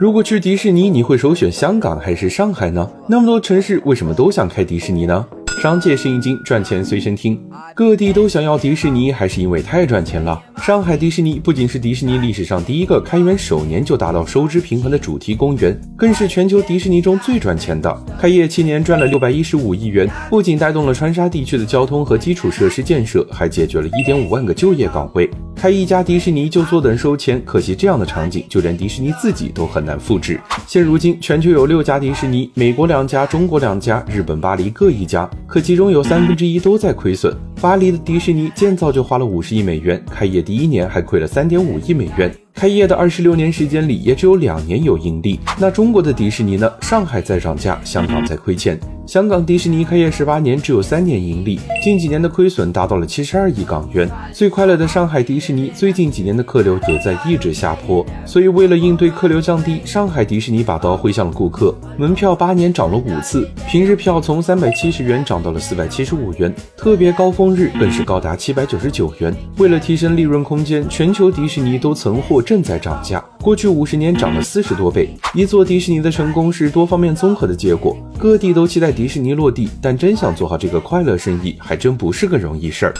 如果去迪士尼，你会首选香港还是上海呢？那么多城市为什么都想开迪士尼呢？商界生意经，赚钱随身听。各地都想要迪士尼，还是因为太赚钱了？上海迪士尼不仅是迪士尼历史上第一个开园首年就达到收支平衡的主题公园，更是全球迪士尼中最赚钱的。开业七年赚了六百一十五亿元，不仅带动了川沙地区的交通和基础设施建设，还解决了一点五万个就业岗位。开一家迪士尼就坐等收钱，可惜这样的场景就连迪士尼自己都很难复制。现如今，全球有六家迪士尼，美国两家，中国两家，日本巴黎各一家，可其中有三分之一都在亏损。巴黎的迪士尼建造就花了五十亿美元，开业第一年还亏了三点五亿美元。开业的二十六年时间里，也只有两年有盈利。那中国的迪士尼呢？上海在涨价，香港在亏欠。香港迪士尼开业十八年，只有三年盈利，近几年的亏损达到了七十二亿港元。最快乐的上海迪士尼，最近几年的客流也在一直下坡，所以为了应对客流降低，上海迪士尼把刀挥向了顾客，门票八年涨了五次，平日票从三百七十元涨到了四百七十五元，特别高峰日更是高达七百九十九元。为了提升利润空间，全球迪士尼都曾获正在涨价，过去五十年涨了四十多倍。一座迪士尼的成功是多方面综合的结果，各地都期待。迪士尼落地，但真想做好这个快乐生意，还真不是个容易事儿。